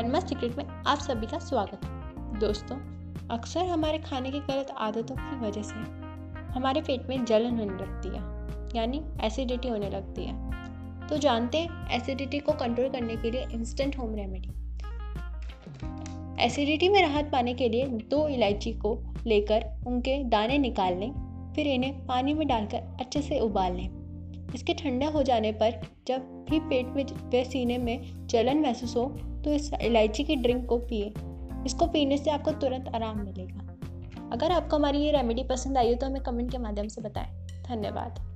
Grandma secret में आप सभी का स्वागत है। दोस्तों, अक्सर हमारे खाने की गलत आदतों की वजह से हमारे पेट में जलन होने लगती है, यानी एसिडिटी होने लगती है। तो जानते हैं एसिडिटी को कंट्रोल करने के लिए इंस्टेंट होम रेमेडी एसिडिटी में राहत पाने के लिए दो इलायची को लेकर उनके दाने निकाल लें, फिर इन्हें पानी में डालकर अच्छे से उबाल लें। इसके ठंडा हो जाने पर जब भी पेट में व सीने में जलन महसूस हो तो इस इलायची की ड्रिंक को पिए। इसको पीने से आपको तुरंत आराम मिलेगा। अगर आपको हमारी ये रेमेडी पसंद आई हो तो हमें कमेंट के माध्यम से बताएँ। धन्यवाद।